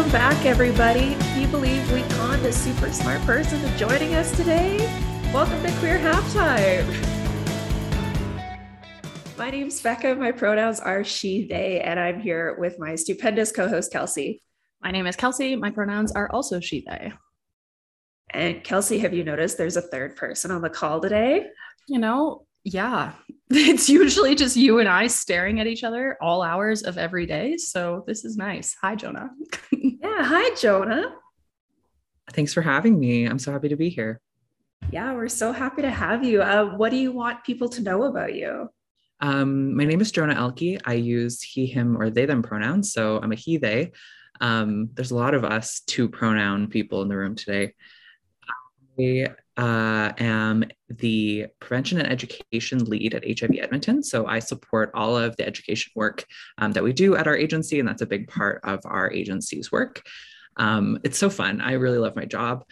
Welcome back, everybody. Can you believe we conned a super smart person to joining us today? Welcome to Queer Halftime. My name's Becca. My pronouns are she, they, and I'm here with my stupendous co host, Kelsey. My name is Kelsey. My pronouns are also she, they. And Kelsey, have you noticed there's a third person on the call today? You know, yeah, it's usually just you and I staring at each other all hours of every day. So this is nice. Hi, Jonah. yeah. Hi, Jonah. Thanks for having me. I'm so happy to be here. Yeah, we're so happy to have you. Uh, what do you want people to know about you? Um, my name is Jonah Elke. I use he, him, or they, them pronouns. So I'm a he, they. Um, there's a lot of us two pronoun people in the room today. I uh, am the prevention and education lead at HIV Edmonton. So I support all of the education work um, that we do at our agency, and that's a big part of our agency's work. Um, it's so fun. I really love my job.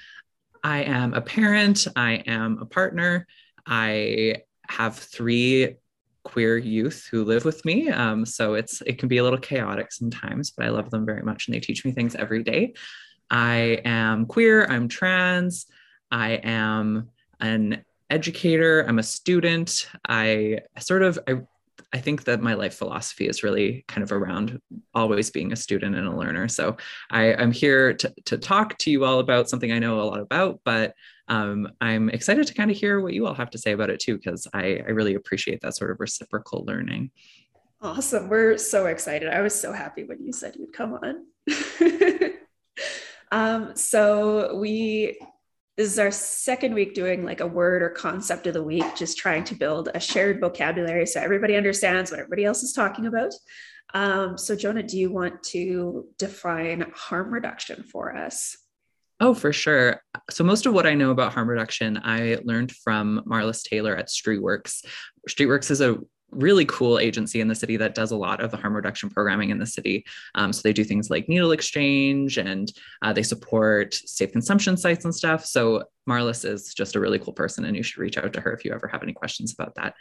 I am a parent, I am a partner, I have three queer youth who live with me. Um, so it's it can be a little chaotic sometimes, but I love them very much and they teach me things every day. I am queer, I'm trans, I am an educator, I'm a student. I sort of I I think that my life philosophy is really kind of around always being a student and a learner. So I, am here to, to talk to you all about something I know a lot about, but um, I'm excited to kind of hear what you all have to say about it too, because I, I really appreciate that sort of reciprocal learning. Awesome. We're so excited. I was so happy when you said you'd come on. um, so we this is our second week doing like a word or concept of the week, just trying to build a shared vocabulary so everybody understands what everybody else is talking about. Um, so, Jonah, do you want to define harm reduction for us? Oh, for sure. So, most of what I know about harm reduction, I learned from Marliss Taylor at Streetworks. Streetworks is a really cool agency in the city that does a lot of the harm reduction programming in the city. Um, so they do things like needle exchange and uh, they support safe consumption sites and stuff. So Marliss is just a really cool person, and you should reach out to her if you ever have any questions about that.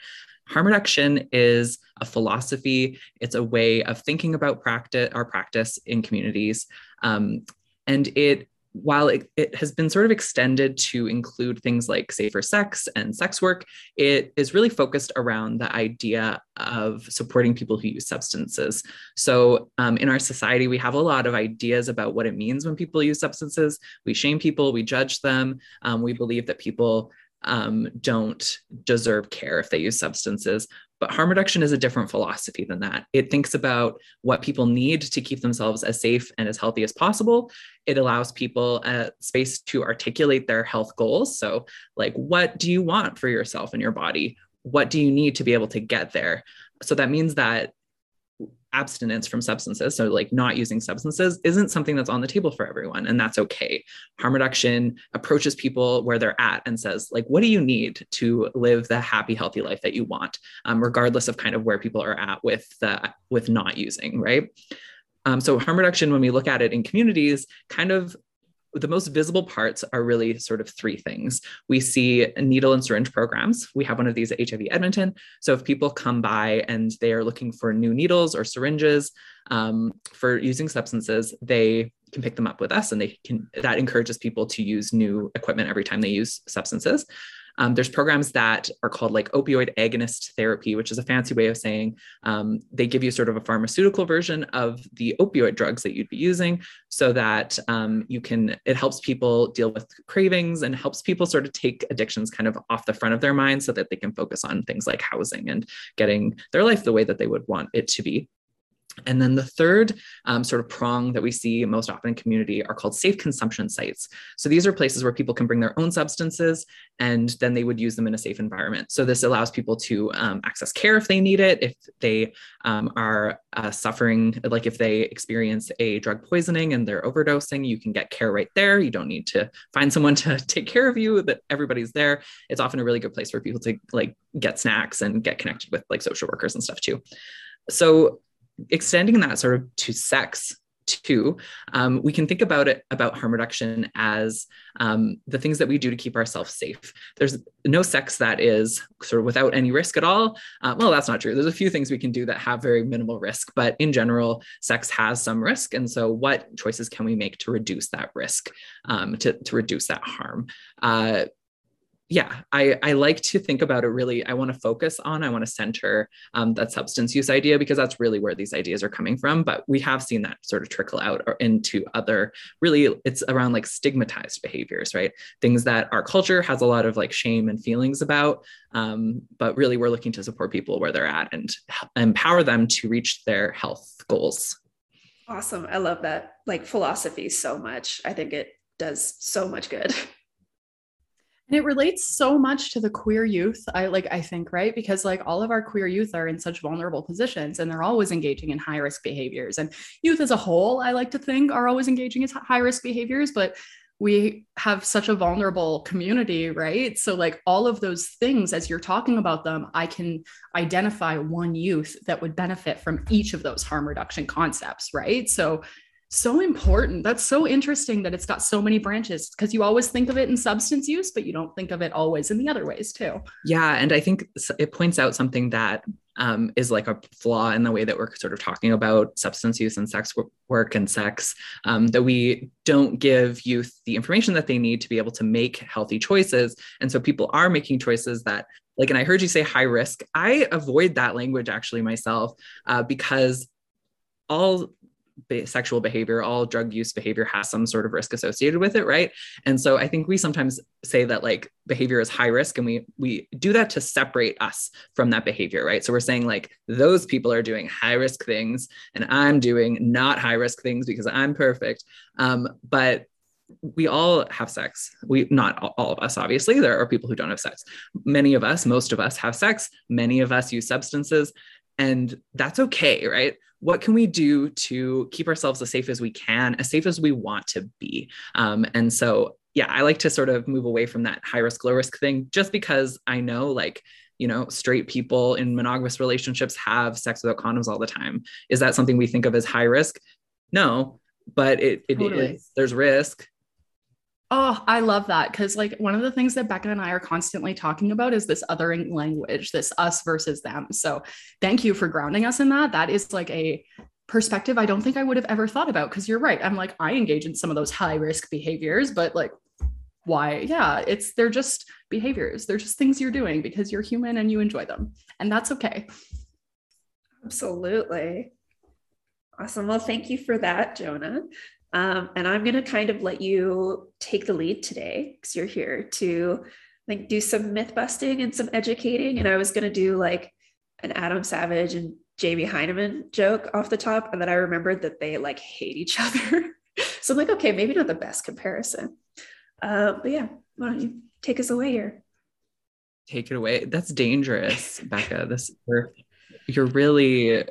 Harm reduction is a philosophy. It's a way of thinking about practice, our practice in communities, um, and it while it, it, has been sort of extended to include things like safer sex and sex work, it is really focused around the idea of supporting people who use substances. So, um, in our society, we have a lot of ideas about what it means when people use substances. We shame people, we judge them, um, we believe that people um, don't deserve care if they use substances. But harm reduction is a different philosophy than that. It thinks about what people need to keep themselves as safe and as healthy as possible. It allows people a space to articulate their health goals. So, like, what do you want for yourself and your body? What do you need to be able to get there? So, that means that abstinence from substances, so like not using substances, isn't something that's on the table for everyone, and that's okay. Harm reduction approaches people where they're at and says, like, what do you need to live the happy, healthy life that you want, um, regardless of kind of where people are at with the with not using, right? Um, so harm reduction, when we look at it in communities, kind of the most visible parts are really sort of three things. We see needle and syringe programs. We have one of these at HIV Edmonton. So if people come by and they are looking for new needles or syringes um, for using substances, they can pick them up with us and they can that encourages people to use new equipment every time they use substances um, there's programs that are called like opioid agonist therapy, which is a fancy way of saying um, they give you sort of a pharmaceutical version of the opioid drugs that you'd be using so that um, you can, it helps people deal with cravings and helps people sort of take addictions kind of off the front of their mind so that they can focus on things like housing and getting their life the way that they would want it to be. And then the third um, sort of prong that we see most often in community are called safe consumption sites. So these are places where people can bring their own substances and then they would use them in a safe environment. So this allows people to um, access care if they need it, if they um, are uh, suffering, like if they experience a drug poisoning and they're overdosing, you can get care right there. You don't need to find someone to take care of you, that everybody's there. It's often a really good place for people to like get snacks and get connected with like social workers and stuff too. So extending that sort of to sex too, um, we can think about it about harm reduction as um, the things that we do to keep ourselves safe. There's no sex that is sort of without any risk at all. Uh, well, that's not true. There's a few things we can do that have very minimal risk, but in general, sex has some risk. And so, what choices can we make to reduce that risk, um, to, to reduce that harm? Uh, yeah, I, I like to think about it really. I want to focus on, I want to center um, that substance use idea because that's really where these ideas are coming from. But we have seen that sort of trickle out into other, really, it's around like stigmatized behaviors, right? Things that our culture has a lot of like shame and feelings about. Um, but really, we're looking to support people where they're at and empower them to reach their health goals. Awesome. I love that like philosophy so much. I think it does so much good. And it relates so much to the queer youth. I like, I think, right? Because like all of our queer youth are in such vulnerable positions and they're always engaging in high risk behaviors. And youth as a whole, I like to think, are always engaging in high risk behaviors. But we have such a vulnerable community, right? So, like all of those things, as you're talking about them, I can identify one youth that would benefit from each of those harm reduction concepts, right? So, so important. That's so interesting that it's got so many branches because you always think of it in substance use, but you don't think of it always in the other ways too. Yeah. And I think it points out something that um, is like a flaw in the way that we're sort of talking about substance use and sex work and sex, um, that we don't give youth the information that they need to be able to make healthy choices. And so people are making choices that, like, and I heard you say high risk. I avoid that language actually myself uh, because all sexual behavior, all drug use behavior has some sort of risk associated with it, right? And so I think we sometimes say that like behavior is high risk and we we do that to separate us from that behavior, right? So we're saying like those people are doing high risk things and I'm doing not high risk things because I'm perfect. Um, but we all have sex. We not all of us, obviously. There are people who don't have sex. Many of us, most of us have sex. Many of us use substances, and that's okay, right? what can we do to keep ourselves as safe as we can, as safe as we want to be? Um, and so, yeah, I like to sort of move away from that high risk, low risk thing just because I know like, you know, straight people in monogamous relationships have sex without condoms all the time. Is that something we think of as high risk? No, but it, it totally. is, there's risk. Oh, I love that. Cause like one of the things that Becca and I are constantly talking about is this othering language, this us versus them. So thank you for grounding us in that. That is like a perspective I don't think I would have ever thought about. Cause you're right. I'm like, I engage in some of those high risk behaviors, but like, why? Yeah, it's they're just behaviors. They're just things you're doing because you're human and you enjoy them. And that's okay. Absolutely. Awesome. Well, thank you for that, Jonah. Um, and I'm going to kind of let you take the lead today because you're here to like do some myth busting and some educating. And I was going to do like an Adam Savage and Jamie Hyneman joke off the top. And then I remembered that they like hate each other. so I'm like, okay, maybe not the best comparison. Uh, but yeah, why don't you take us away here? Take it away. That's dangerous, Becca. This you're, you're really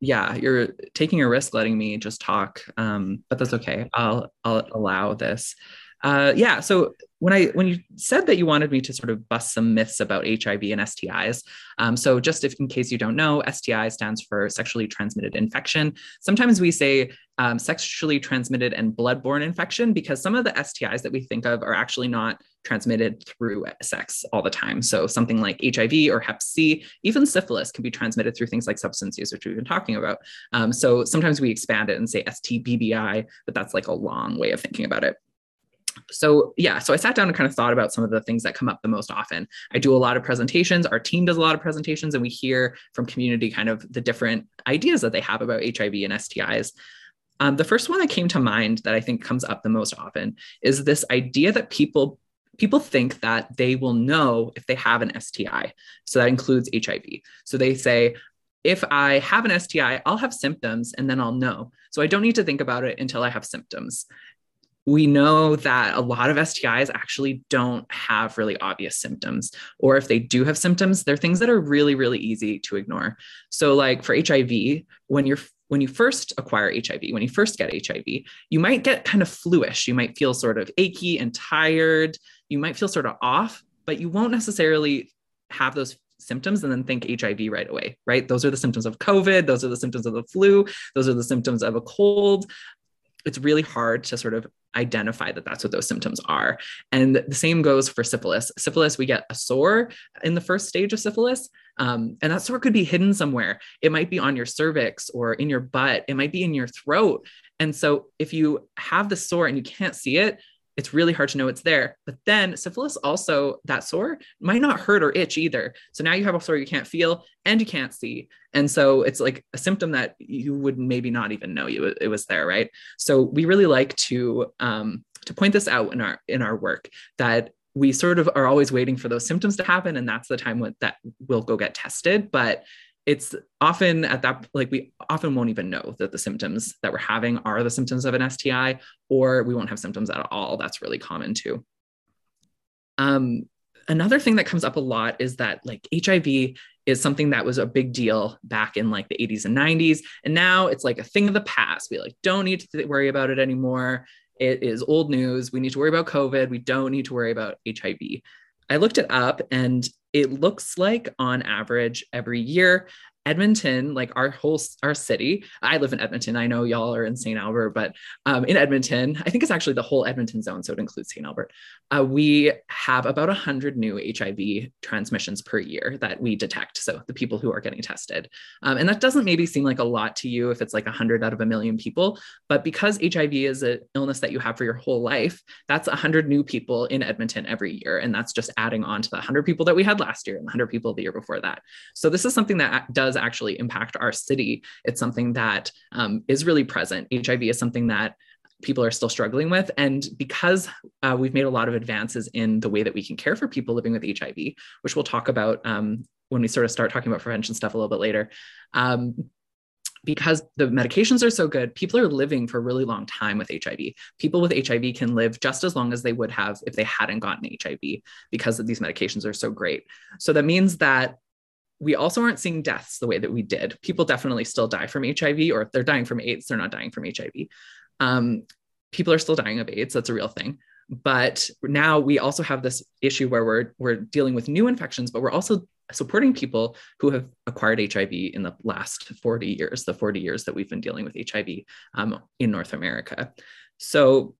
yeah, you're taking a risk letting me just talk, um, but that's okay. I'll I'll allow this. Uh, yeah. So when I when you said that you wanted me to sort of bust some myths about HIV and STIs, um, so just if in case you don't know, STI stands for sexually transmitted infection. Sometimes we say um, sexually transmitted and bloodborne infection because some of the STIs that we think of are actually not transmitted through sex all the time. So something like HIV or Hep C, even syphilis can be transmitted through things like substance use, which we've been talking about. Um, so sometimes we expand it and say STBBI, but that's like a long way of thinking about it so yeah so i sat down and kind of thought about some of the things that come up the most often. I do a lot of presentations. Our team does a lot of presentations and we hear from community kind of the different ideas that they have about hiv and stis um, the first one that came to mind that i think comes up the most often is this idea that people people think that they will know if they have an sti so that includes hiv so they say if I have an STI, I'll have symptoms and then I'll know. So I don't need to think about it until I have symptoms we know that a lot of STIs actually don't have really obvious symptoms. Or if they do have symptoms, they're things that are really, really easy to ignore. So, like for HIV, when you're when you first acquire HIV, when you first get HIV, you might get kind of fluish. You might feel sort of achy and tired. You might feel sort of off, but you won't necessarily have those symptoms and then think HIV right away, right? Those are the symptoms of COVID. Those are the symptoms of the flu. Those are the symptoms of a cold. It's really hard to sort of identify that that's what those symptoms are. And the same goes for syphilis. Syphilis, we get a sore in the first stage of syphilis. Um, and that sore could be hidden somewhere. It might be on your cervix or in your butt. It might be in your throat. And so if you have the sore and you can't see it, it's really hard to know it's there. But then syphilis also, that sore might not hurt or itch either. So now you have a sore you can't feel and you can't see. And so it's like a symptom that you would maybe not even know you it was there, right? So we really like to um, to point this out in our in our work that we sort of are always waiting for those symptoms to happen, and that's the time that we'll go get tested. But it's often at that like we often won't even know that the symptoms that we're having are the symptoms of an STI, or we won't have symptoms at all. That's really common too. Um, another thing that comes up a lot is that like HIV is something that was a big deal back in like the 80s and 90s, and now it's like a thing of the past. We like don't need to worry about it anymore. It is old news. We need to worry about COVID. We don't need to worry about HIV. I looked it up and it looks like on average every year Edmonton, like our whole our city. I live in Edmonton. I know y'all are in St. Albert, but um, in Edmonton, I think it's actually the whole Edmonton zone, so it includes St. Albert. Uh, we have about hundred new HIV transmissions per year that we detect. So the people who are getting tested, um, and that doesn't maybe seem like a lot to you if it's like hundred out of a million people, but because HIV is an illness that you have for your whole life, that's hundred new people in Edmonton every year, and that's just adding on to the hundred people that we had last year and hundred people the year before that. So this is something that does actually impact our city. It's something that um, is really present. HIV is something that people are still struggling with. And because uh, we've made a lot of advances in the way that we can care for people living with HIV, which we'll talk about um, when we sort of start talking about prevention stuff a little bit later. Um, because the medications are so good, people are living for a really long time with HIV. People with HIV can live just as long as they would have if they hadn't gotten HIV because these medications are so great. So that means that we also aren't seeing deaths the way that we did. People definitely still die from HIV, or if they're dying from AIDS, they're not dying from HIV. Um, people are still dying of AIDS. That's a real thing. But now we also have this issue where we're we're dealing with new infections, but we're also supporting people who have acquired HIV in the last 40 years, the 40 years that we've been dealing with HIV um, in North America. So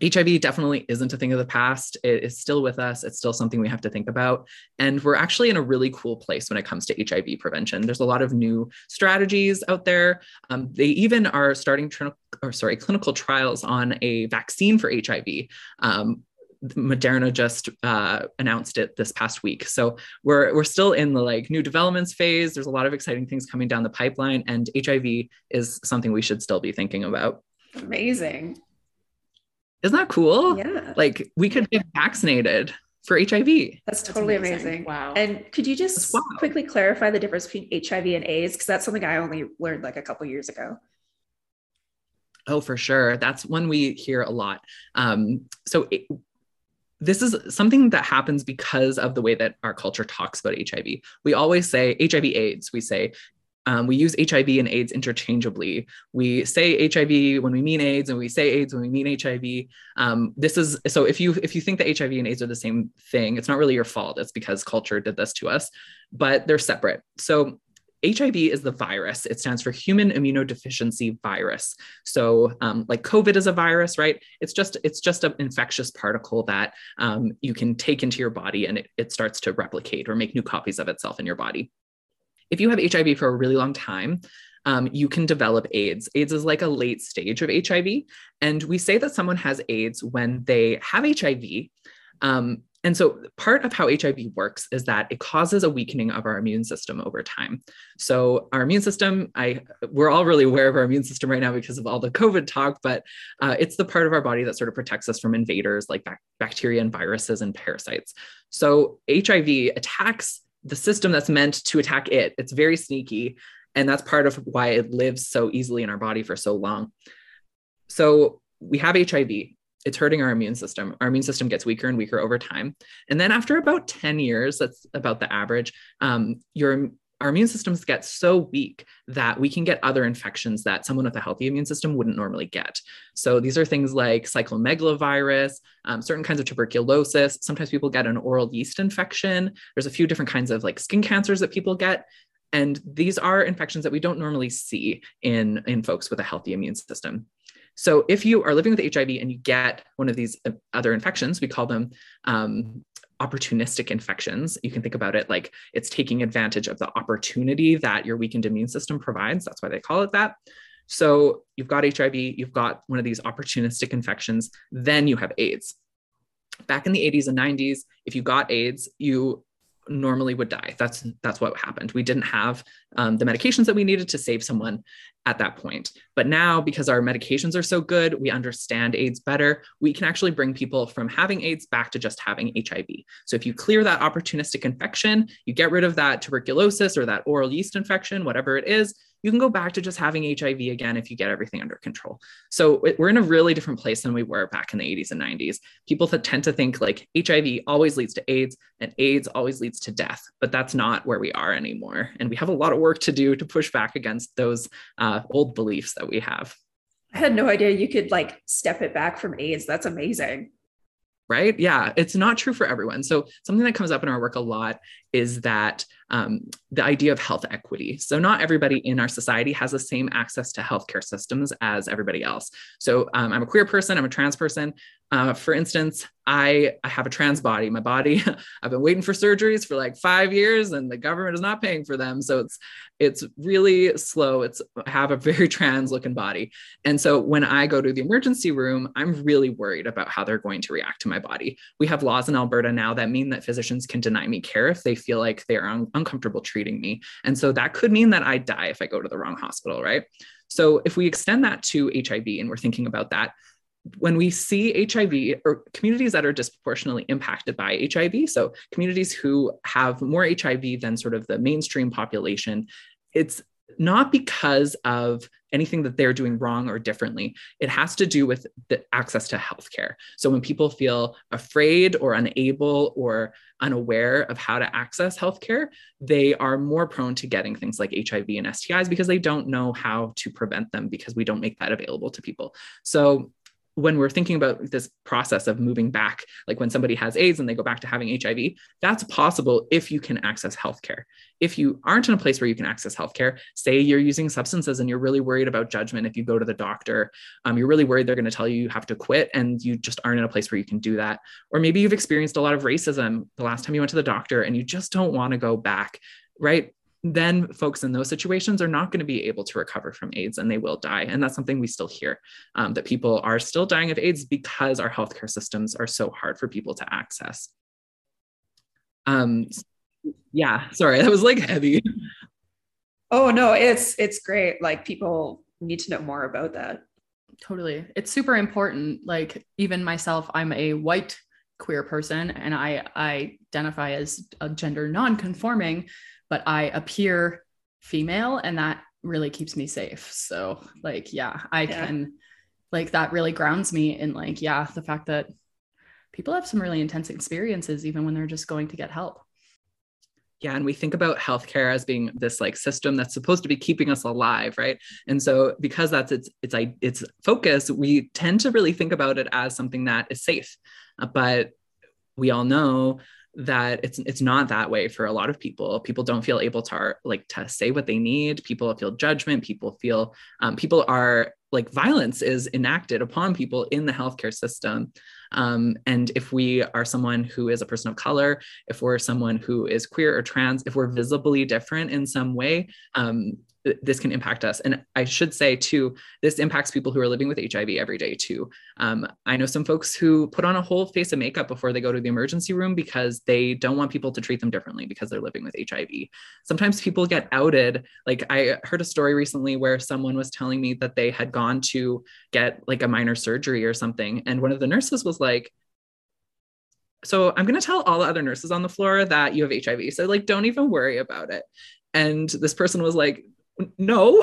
HIV definitely isn't a thing of the past. It is still with us. It's still something we have to think about. And we're actually in a really cool place when it comes to HIV prevention. There's a lot of new strategies out there. Um, they even are starting or sorry, clinical trials on a vaccine for HIV. Um, Moderna just uh, announced it this past week. So we're we're still in the like new developments phase. There's a lot of exciting things coming down the pipeline, and HIV is something we should still be thinking about. Amazing. Isn't that cool? Yeah. Like we could get vaccinated for HIV. That's totally that's amazing. amazing. Wow. And could you just wow. quickly clarify the difference between HIV and AIDS? Because that's something I only learned like a couple years ago. Oh, for sure. That's one we hear a lot. Um, so it, this is something that happens because of the way that our culture talks about HIV. We always say HIV AIDS. We say um, we use HIV and AIDS interchangeably. We say HIV when we mean AIDS, and we say AIDS when we mean HIV. Um, this is so if you if you think that HIV and AIDS are the same thing, it's not really your fault. It's because culture did this to us, but they're separate. So HIV is the virus. It stands for human immunodeficiency virus. So, um, like COVID is a virus, right? It's just it's just an infectious particle that um, you can take into your body, and it, it starts to replicate or make new copies of itself in your body if you have HIV for a really long time, um, you can develop AIDS. AIDS is like a late stage of HIV. And we say that someone has AIDS when they have HIV. Um, and so part of how HIV works is that it causes a weakening of our immune system over time. So our immune system, I we're all really aware of our immune system right now because of all the COVID talk, but uh, it's the part of our body that sort of protects us from invaders like bacteria and viruses and parasites. So HIV attacks the system that's meant to attack it. It's very sneaky. And that's part of why it lives so easily in our body for so long. So we have HIV. It's hurting our immune system. Our immune system gets weaker and weaker over time. And then after about 10 years, that's about the average, um, your our immune systems get so weak that we can get other infections that someone with a healthy immune system wouldn't normally get. So these are things like cytomegalovirus, um, certain kinds of tuberculosis. Sometimes people get an oral yeast infection. There's a few different kinds of like skin cancers that people get. And these are infections that we don't normally see in, in folks with a healthy immune system. So if you are living with HIV and you get one of these uh, other infections, we call them um, opportunistic infections. You can think about it like it's taking advantage of the opportunity that your weakened immune system provides. That's why they call it that. So you've got HIV, you've got one of these opportunistic infections, then you have AIDS. Back in the 80s and 90s, if you got AIDS, you normally would die. That's that's what happened. We didn't have um, the medications that we needed to save someone at that point. But now, because our medications are so good, we understand AIDS better. We can actually bring people from having AIDS back to just having HIV. So if you clear that opportunistic infection, you get rid of that tuberculosis or that oral yeast infection, whatever it is, you can go back to just having HIV again if you get everything under control. So we're in a really different place than we were back in the 80s and 90s. People tend to think like HIV always leads to AIDS and AIDS always leads to death, but that's not where we are anymore. And we have a lot of work to do to push back against those uh, old beliefs that we have. I had no idea you could like step it back from AIDS. That's amazing right? Yeah, it's not true for everyone. So, something that comes up in our work a lot is that um, the idea of health equity. So, not everybody in our society has the same access to healthcare systems as everybody else. So, um, I'm a queer person, I'm a trans person. Uh, for instance, I, I have a trans body. My body, I've been waiting for surgeries for like five years, and the government is not paying for them. So it's it's really slow. It's I have a very trans looking body, and so when I go to the emergency room, I'm really worried about how they're going to react to my body. We have laws in Alberta now that mean that physicians can deny me care if they feel like they are un- uncomfortable treating me, and so that could mean that I die if I go to the wrong hospital, right? So if we extend that to HIV and we're thinking about that, when we see HIV or communities that are disproportionately impacted by HIV, so communities who have more HIV than sort of the mainstream population, it's not because of anything that they're doing wrong or differently. It has to do with the access to healthcare. So when people feel afraid or unable or unaware of how to access healthcare, they are more prone to getting things like HIV and STIs because they don't know how to prevent them because we don't make that available to people. So when we're thinking about this process of moving back, like when somebody has AIDS and they go back to having HIV, that's possible if you can access healthcare. If you aren't in a place where you can access healthcare, say you're using substances and you're really worried about judgment if you go to the doctor, um, you're really worried they're going to tell you you have to quit and you just aren't in a place where you can do that. Or maybe you've experienced a lot of racism the last time you went to the doctor and you just don't want to go back, right? Then folks in those situations are not going to be able to recover from AIDS and they will die. And that's something we still hear um, that people are still dying of AIDS because our healthcare systems are so hard for people to access. Um, yeah, sorry, that was like heavy. Oh no, it's it's great. Like people need to know more about that. Totally. It's super important. Like even myself, I'm a white queer person and I, I identify as a gender non-conforming but I appear female and that really keeps me safe. So like, yeah, I yeah. can like that really grounds me in like, yeah, the fact that people have some really intense experiences even when they're just going to get help. Yeah, and we think about healthcare as being this like system that's supposed to be keeping us alive, right? And so because that's its its its focus, we tend to really think about it as something that is safe. Uh, but we all know that it's it's not that way for a lot of people. People don't feel able to like to say what they need. People feel judgment. People feel um, people are like violence is enacted upon people in the healthcare system. Um, and if we are someone who is a person of color if we're someone who is queer or trans if we're visibly different in some way um, this can impact us. And I should say too, this impacts people who are living with HIV every day too. Um, I know some folks who put on a whole face of makeup before they go to the emergency room because they don't want people to treat them differently because they're living with HIV. Sometimes people get outed. Like I heard a story recently where someone was telling me that they had gone to get like a minor surgery or something. And one of the nurses was like, so I'm going to tell all the other nurses on the floor that you have HIV. So like, don't even worry about it. And this person was like, no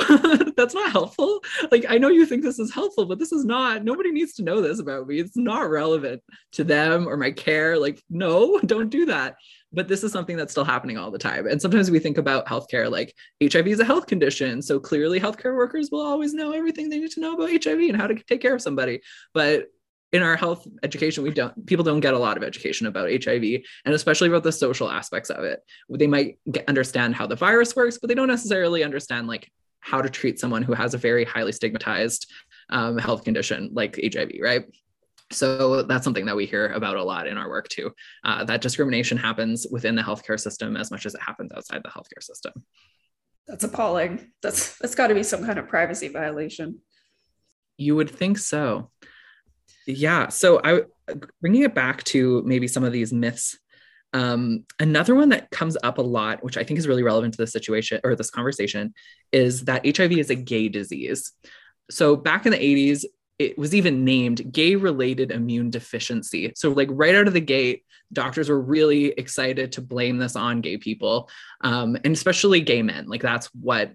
that's not helpful. Like i know you think this is helpful but this is not nobody needs to know this about me. It's not relevant to them or my care. Like no don't do that. But this is something that's still happening all the time. And sometimes we think about healthcare like hiv is a health condition so clearly healthcare workers will always know everything they need to know about hiv and how to take care of somebody. But in our health education we don't people don't get a lot of education about hiv and especially about the social aspects of it. They might get, understand how the virus works but they don't necessarily understand like how to treat someone who has a very highly stigmatized um, health condition like hiv right? So that's something that we hear about a lot in our work too uh, that discrimination happens within the healthcare system as much as it happens outside the healthcare system. That's appalling. That's that's got to be some kind of privacy violation. You would think so yeah. So I bringing it back to maybe some of these myths. Um, another one that comes up a lot, which I think is really relevant to this situation or this conversation, is that HIV is a gay disease. So back in the 80s, it was even named gay related immune deficiency. So, like right out of the gate, doctors were really excited to blame this on gay people, um, and especially gay men. Like that's what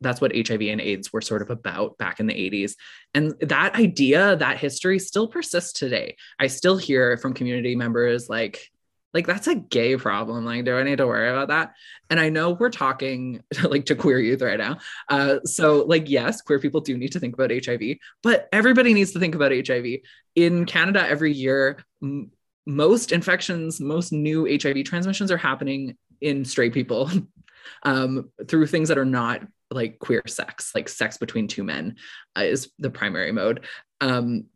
that's what HIV and AIDS were sort of about back in the 80s. And that idea, that history, still persists today. I still hear from community members like, like that's a gay problem like do i need to worry about that and i know we're talking like to queer youth right now uh, so like yes queer people do need to think about hiv but everybody needs to think about hiv in canada every year most infections most new hiv transmissions are happening in straight people um, through things that are not like queer sex like sex between two men uh, is the primary mode. Um,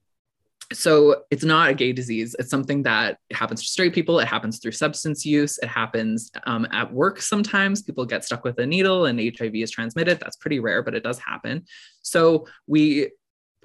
so it's not a gay disease. It's something that happens to straight people. It happens through substance use. It happens um, at work sometimes. People get stuck with a needle and hiv is transmitted. That's pretty rare but it does happen. So we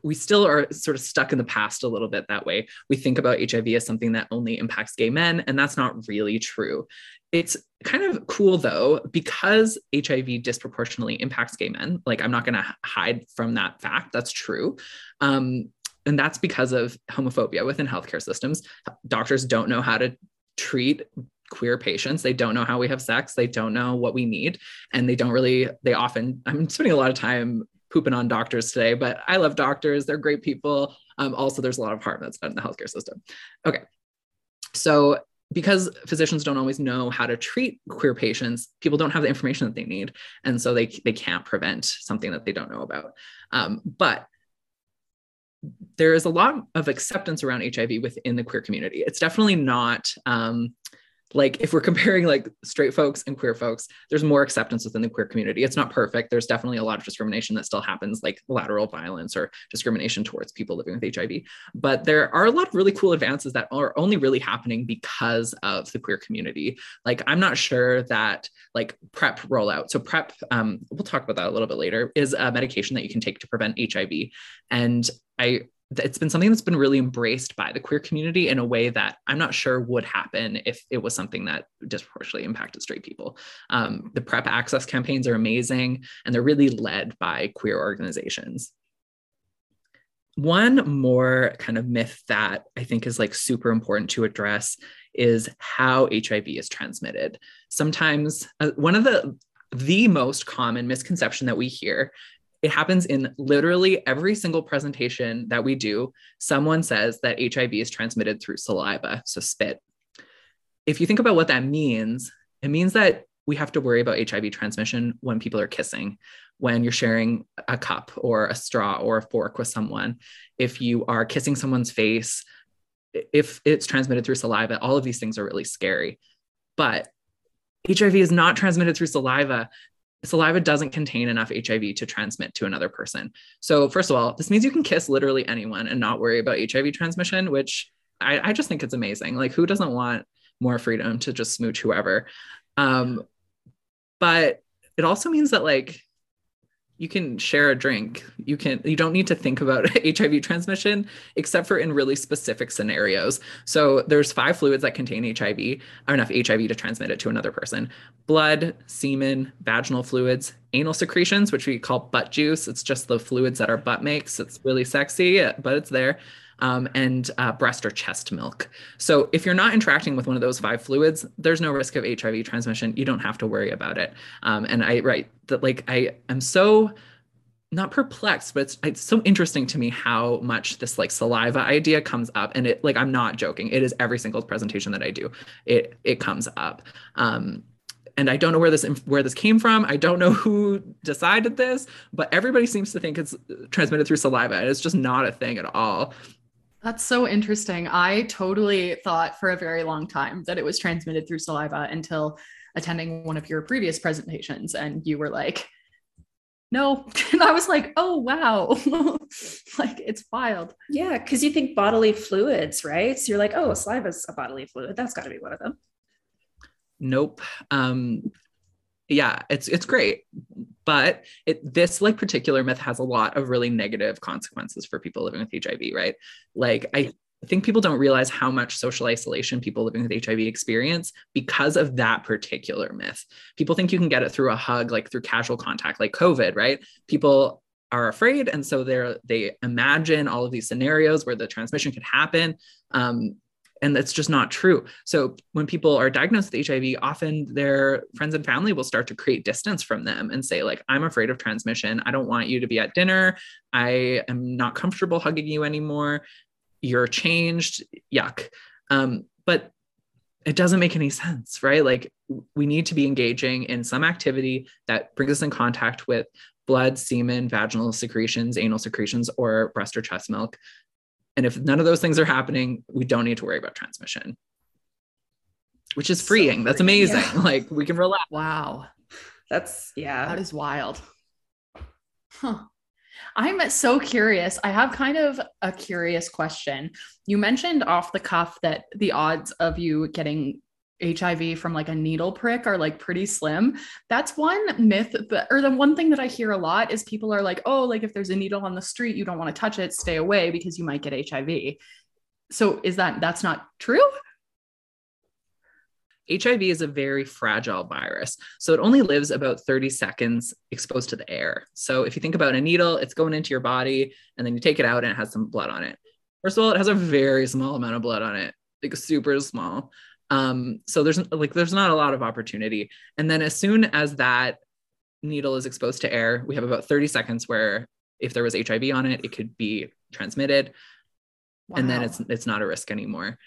we still are sort of stuck in the past a little bit that way we think about hiv as something that only impacts gay men and that's not really true it's kind of cool though because hiv disproportionately impacts gay men like i'm not going to hide from that fact that's true um, and that's because of homophobia within healthcare systems. Doctors don't know how to treat queer patients. They don't know how we have sex. They don't know what we need. And they don't really, they often, I'm spending a lot of time pooping on doctors today, but I love doctors. They're great people. Um, also, there's a lot of harm that's done in the healthcare system. Okay. So, because physicians don't always know how to treat queer patients, people don't have the information that they need. And so they, they can't prevent something that they don't know about. Um, but there is a lot of acceptance around HIV within the queer community. It's definitely not um, like if we're comparing like straight folks and queer folks, there's more acceptance within the queer community. It's not perfect. There's definitely a lot of discrimination that still happens, like lateral violence or discrimination towards people living with HIV. But there are a lot of really cool advances that are only really happening because of the queer community. Like I'm not sure that like PrEP rollout. So PrEP, um, we'll talk about that a little bit later, is a medication that you can take to prevent HIV. And I it's been something that's been really embraced by the queer community in a way that I'm not sure would happen if it was something that disproportionately impacted straight people. Um, the PrEP access campaigns are amazing and they're really led by queer organizations. One more kind of myth that I think is like super important to address is how HIV is transmitted. Sometimes uh, one of the the most common misconception that we hear it happens in literally every single presentation that we do. Someone says that HIV is transmitted through saliva, so spit. If you think about what that means, it means that we have to worry about HIV transmission when people are kissing, when you're sharing a cup or a straw or a fork with someone, if you are kissing someone's face, if it's transmitted through saliva, all of these things are really scary. But HIV is not transmitted through saliva saliva doesn't contain enough HIV to transmit to another person. So, first of all, this means you can kiss literally anyone and not worry about HIV transmission, which I, I just think it's amazing. Like, who doesn't want more freedom to just smooch whoever? Um, but it also means that, like, you can share a drink. You can you don't need to think about hiv transmission except for in really specific scenarios. So there's five fluids that contain hiv or enough hiv to transmit it to another person. Blood semen vaginal fluids anal secretions which we call butt juice. It's just the fluids that our butt makes. It's really sexy but it's there um, and uh, breast or chest milk. So if you're not interacting with one of those five fluids, there's no risk of HIV transmission. You don't have to worry about it. Um, and I right that like I am so not perplexed, but it's, it's so interesting to me how much this like saliva idea comes up. And it like I'm not joking. It is every single presentation that I do. It it comes up. Um, and I don't know where this where this came from. I don't know who decided this, but everybody seems to think it's transmitted through saliva, and it's just not a thing at all. That's so interesting. I totally thought for a very long time that it was transmitted through saliva until attending one of your previous presentations, and you were like, no. And I was like, oh, wow. like it's wild. Yeah. Cause you think bodily fluids, right? So you're like, oh, saliva is a bodily fluid. That's got to be one of them. Nope. Um, yeah, it's it's great, but it this like particular myth has a lot of really negative consequences for people living with HIV, right? Like I think people don't realize how much social isolation people living with HIV experience because of that particular myth. People think you can get it through a hug, like through casual contact, like COVID, right? People are afraid, and so they're they imagine all of these scenarios where the transmission could happen. Um, and that's just not true. So when people are diagnosed with HIV, often their friends and family will start to create distance from them and say like, "I'm afraid of transmission. I don't want you to be at dinner. I am not comfortable hugging you anymore. You're changed. Yuck." Um, but it doesn't make any sense, right? Like we need to be engaging in some activity that brings us in contact with blood, semen, vaginal secretions, anal secretions, or breast or chest milk and if none of those things are happening, we don't need to worry about transmission, which is freeing. So That's amazing. Yeah. Like we can relax. Wow. That's, yeah. That is wild. Huh. I'm so curious. I have kind of a curious question. You mentioned off the cuff that the odds of you getting HIV from like a needle prick are like pretty slim. That's one myth, that, or the one thing that I hear a lot is people are like, oh, like if there's a needle on the street, you don't want to touch it, stay away because you might get HIV. So is that that's not true? HIV is a very fragile virus. So it only lives about 30 seconds exposed to the air. So if you think about a needle, it's going into your body and then you take it out and it has some blood on it. First of all, it has a very small amount of blood on it, like super small. Um, so there's like there's not a lot of opportunity. And then as soon as that needle is exposed to air, we have about 30 seconds where if there was HIV on it, it could be transmitted. Wow. And then it's it's not a risk anymore.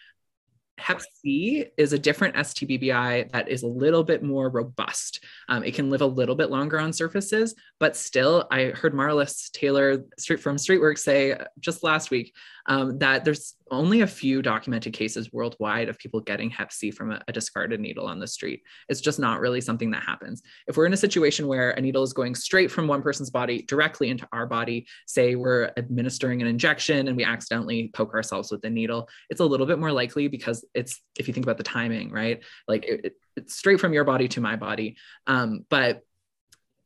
Hep C is a different STBBI that is a little bit more robust. Um, it can live a little bit longer on surfaces, but still, I heard Marliss Taylor from Streetwork say just last week um, that there's only a few documented cases worldwide of people getting hep C from a, a, discarded needle on the street. It's just not really something that happens. If we're in a situation where a needle is going straight from one person's body directly into our body, say we're administering an injection and we accidentally poke ourselves with the needle, it's a little bit more likely because it's, if you think about the timing, right? Like it, it, it's straight from your body to my body. Um, but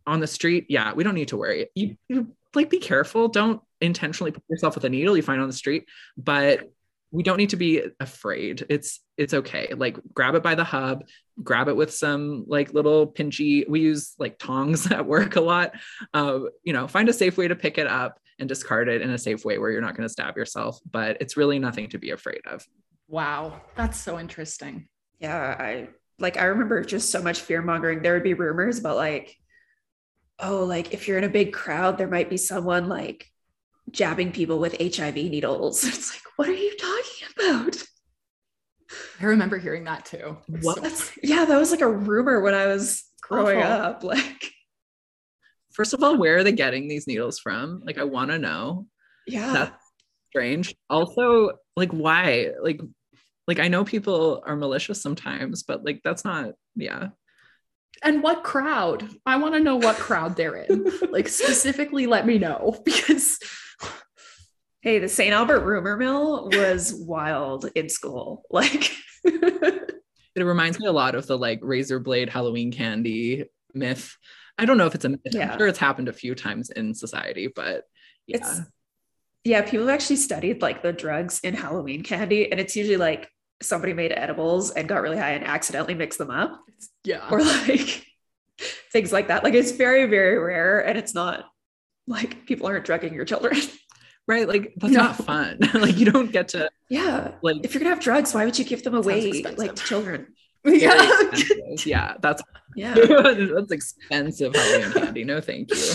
on the street, yeah, we don't need to worry. You, you like be careful. Don't intentionally put yourself with a needle you find on the street, but we don't need to be afraid. It's it's okay. Like grab it by the hub, grab it with some like little pinchy. We use like tongs at work a lot. Uh, you know, find a safe way to pick it up and discard it in a safe way where you're not going to stab yourself. But it's really nothing to be afraid of. Wow, that's so interesting. Yeah, I like I remember just so much fear mongering. There would be rumors about like, oh, like if you're in a big crowd, there might be someone like jabbing people with HIV needles. It's like, what are you talking about? I remember hearing that too. What? So yeah, that was like a rumor when I was growing awful. up. Like, first of all, where are they getting these needles from? Like, I want to know. Yeah. That's strange. Also, like, why? Like, like I know people are malicious sometimes, but like that's not, yeah. And what crowd? I want to know what crowd they're in. like specifically let me know because Hey, the St. Albert rumor mill was wild in school. Like it reminds me a lot of the like razor blade Halloween candy myth. I don't know if it's a myth. Yeah. I'm sure it's happened a few times in society, but yeah. It's, yeah, people have actually studied like the drugs in Halloween candy, and it's usually like somebody made edibles and got really high and accidentally mixed them up. Yeah. Or like things like that. Like it's very, very rare and it's not like people aren't drugging your children. right? Like that's no. not fun. like you don't get to Yeah. Like if you're gonna have drugs, why would you give them away like to children? Yeah. yeah, that's yeah. that's expensive Halloween candy. No, thank you.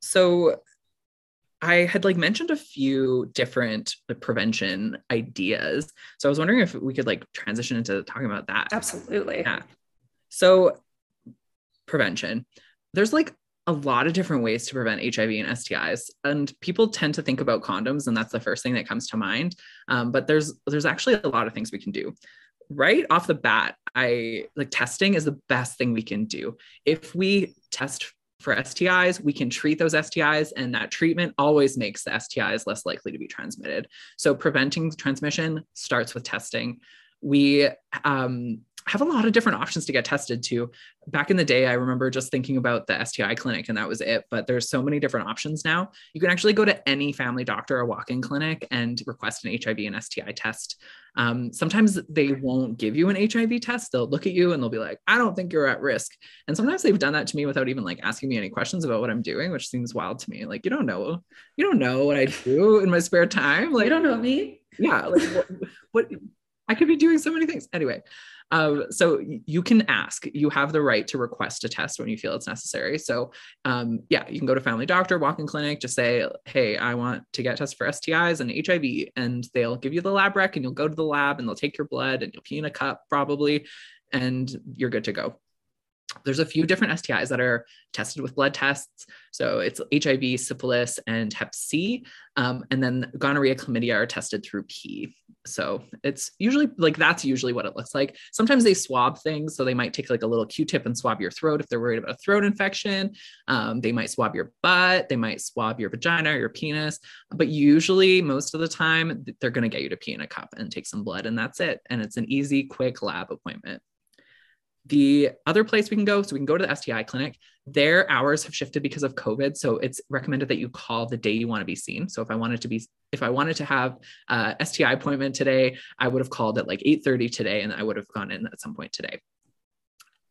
so I had like mentioned a few different like, prevention ideas. So I was wondering if we could like transition into talking about that. Absolutely. Yeah. So prevention. There's like a lot of different ways to prevent HIV and STIs, and people tend to think about condoms, and that's the first thing that comes to mind. Um, but there's there's actually a lot of things we can do. Right off the bat, I like testing is the best thing we can do. If we test for STIs, we can treat those STIs, and that treatment always makes the STIs less likely to be transmitted. So, preventing transmission starts with testing. We um, have a lot of different options to get tested to. Back in the day, I remember just thinking about the STI clinic and that was it. But there's so many different options now. You can actually go to any family doctor or walk-in clinic and request an HIV and STI test. Um, sometimes they won't give you an HIV test. They'll look at you and they'll be like, "I don't think you're at risk." And sometimes they've done that to me without even like asking me any questions about what I'm doing, which seems wild to me. Like you don't know, you don't know what I do in my spare time. Like you don't know me. Yeah, like what, what I could be doing so many things anyway. Um, so you can ask. You have the right to request a test when you feel it's necessary. So um, yeah, you can go to family doctor, walk-in clinic, just say, "Hey, I want to get tested for STIs and HIV," and they'll give you the lab rec, and you'll go to the lab, and they'll take your blood, and you'll pee in a cup probably, and you're good to go there's a few different STIs that are tested with blood tests. So it's HIV, syphilis, and Hep C. Um, and then gonorrhea, chlamydia are tested through pee. So it's usually like that's usually what it looks like. Sometimes they swab things. So they might take like a little Q tip and swab your throat if they're worried about a throat infection. Um, they might swab your butt. They might swab your vagina or your penis. But usually, most of the time, they're going to get you to pee in a cup and take some blood. And that's it. And it's an easy, quick lab appointment. The other place we can go, so we can go to the STI clinic. Their hours have shifted because of COVID, so it's recommended that you call the day you want to be seen. So if I wanted to be, if I wanted to have a STI appointment today, I would have called at like 8:30 today, and I would have gone in at some point today.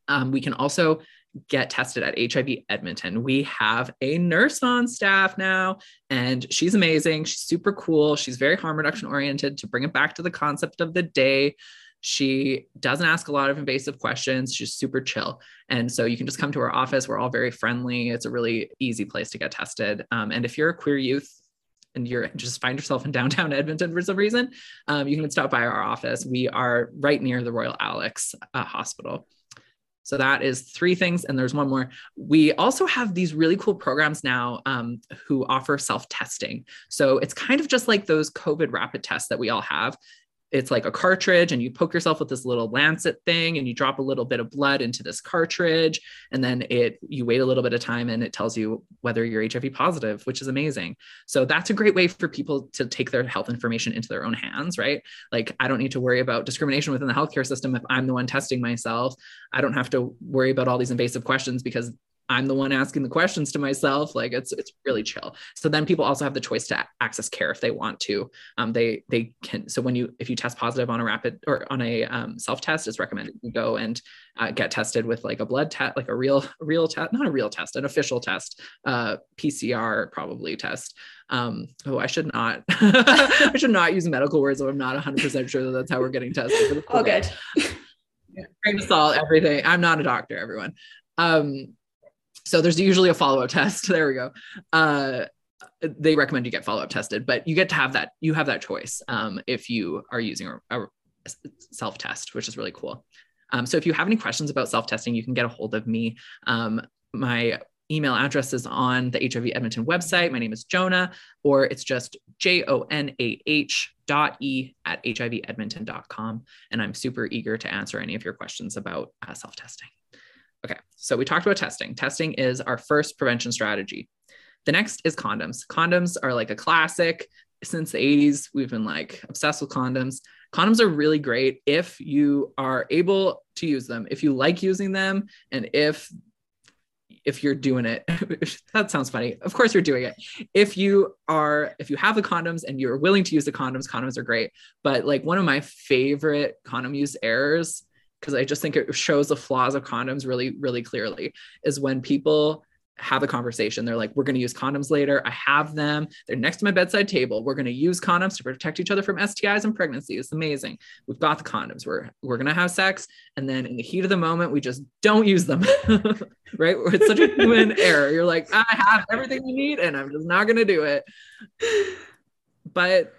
Um, we can also get tested at HIV Edmonton. We have a nurse on staff now, and she's amazing. She's super cool. She's very harm reduction oriented to bring it back to the concept of the day. She doesn't ask a lot of invasive questions. She's super chill. And so you can just come to our office. We're all very friendly. It's a really easy place to get tested. Um, and if you're a queer youth, and you're just find yourself in downtown Edmonton for some reason, um, you can stop by our office. We are right near the Royal Alex uh, Hospital. So that is three things. And there's one more. We also have these really cool programs now um, who offer self testing. So it's kind of just like those COVID rapid tests that we all have it's like a cartridge and you poke yourself with this little lancet thing and you drop a little bit of blood into this cartridge and then it you wait a little bit of time and it tells you whether you're hiv positive which is amazing. So that's a great way for people to take their health information into their own hands right? Like i don't need to worry about discrimination within the healthcare system if i'm the one testing myself. I don't have to worry about all these invasive questions because I'm the one asking the questions to myself. Like it's it's really chill. So then people also have the choice to access care if they want to. Um, they they can. So when you if you test positive on a rapid or on a um, self test, it's recommended you go and uh, get tested with like a blood test, like a real real test, not a real test, an official test, uh, PCR probably test. Um, oh, I should not. I should not use medical words. I'm not 100 percent sure that that's how we're getting tested. Oh, good. Grain of salt, everything. I'm not a doctor, everyone. Um, so there's usually a follow up test. There we go. Uh, they recommend you get follow up tested, but you get to have that. You have that choice um, if you are using a, a self test, which is really cool. Um, so if you have any questions about self testing, you can get a hold of me. Um, my email address is on the HIV Edmonton website. My name is Jonah, or it's just J O N A H dot E at HIVEdmonton.com. And I'm super eager to answer any of your questions about uh, self testing. Okay, so we talked about testing. Testing is our first prevention strategy. The next is condoms. Condoms are like a classic. Since the 80s, we've been like obsessed with condoms. Condoms are really great if you are able to use them, if you like using them, and if if you're doing it that sounds funny of course you're doing it if you are if you have the condoms and you're willing to use the condoms condoms are great but like one of my favorite condom use errors because I just think it shows the flaws of condoms really, really clearly is when people have a conversation. They're like, we're going to use condoms later. I have them. They're next to my bedside table. We're going to use condoms to protect each other from STIs and pregnancy. It's amazing. We've got the condoms. We're we're going to have sex, and then in the heat of the moment, we just don't use them. right? It's such a human error. You're like, I have everything you need, and I'm just not going to do it. But